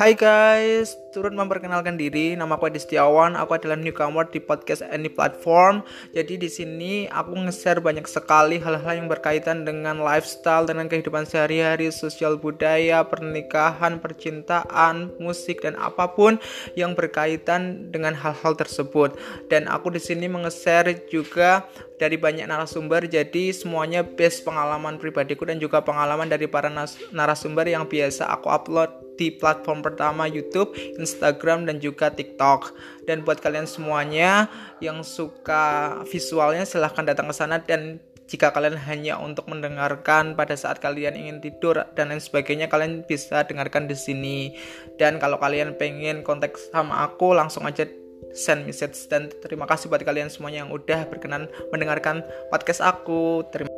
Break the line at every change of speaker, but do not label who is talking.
Hai guys, turut memperkenalkan diri. Nama aku Adi Setiawan. Aku adalah newcomer di podcast Any Platform. Jadi di sini aku nge-share banyak sekali hal-hal yang berkaitan dengan lifestyle, dengan kehidupan sehari-hari, sosial budaya, pernikahan, percintaan, musik dan apa pun yang berkaitan dengan hal-hal tersebut. Dan aku di sini menge-share juga dari banyak narasumber. Jadi semuanya base pengalaman pribadiku dan juga pengalaman dari para narasumber yang biasa aku upload di platform pertama YouTube, Instagram, dan juga TikTok. Dan buat kalian semuanya yang suka visualnya silahkan datang ke sana. Dan jika kalian hanya untuk mendengarkan pada saat kalian ingin tidur dan lain sebagainya kalian bisa dengarkan di sini. Dan kalau kalian pengen kontak sama aku langsung aja send message. Dan terima kasih buat kalian semuanya yang udah berkenan mendengarkan podcast aku. Terima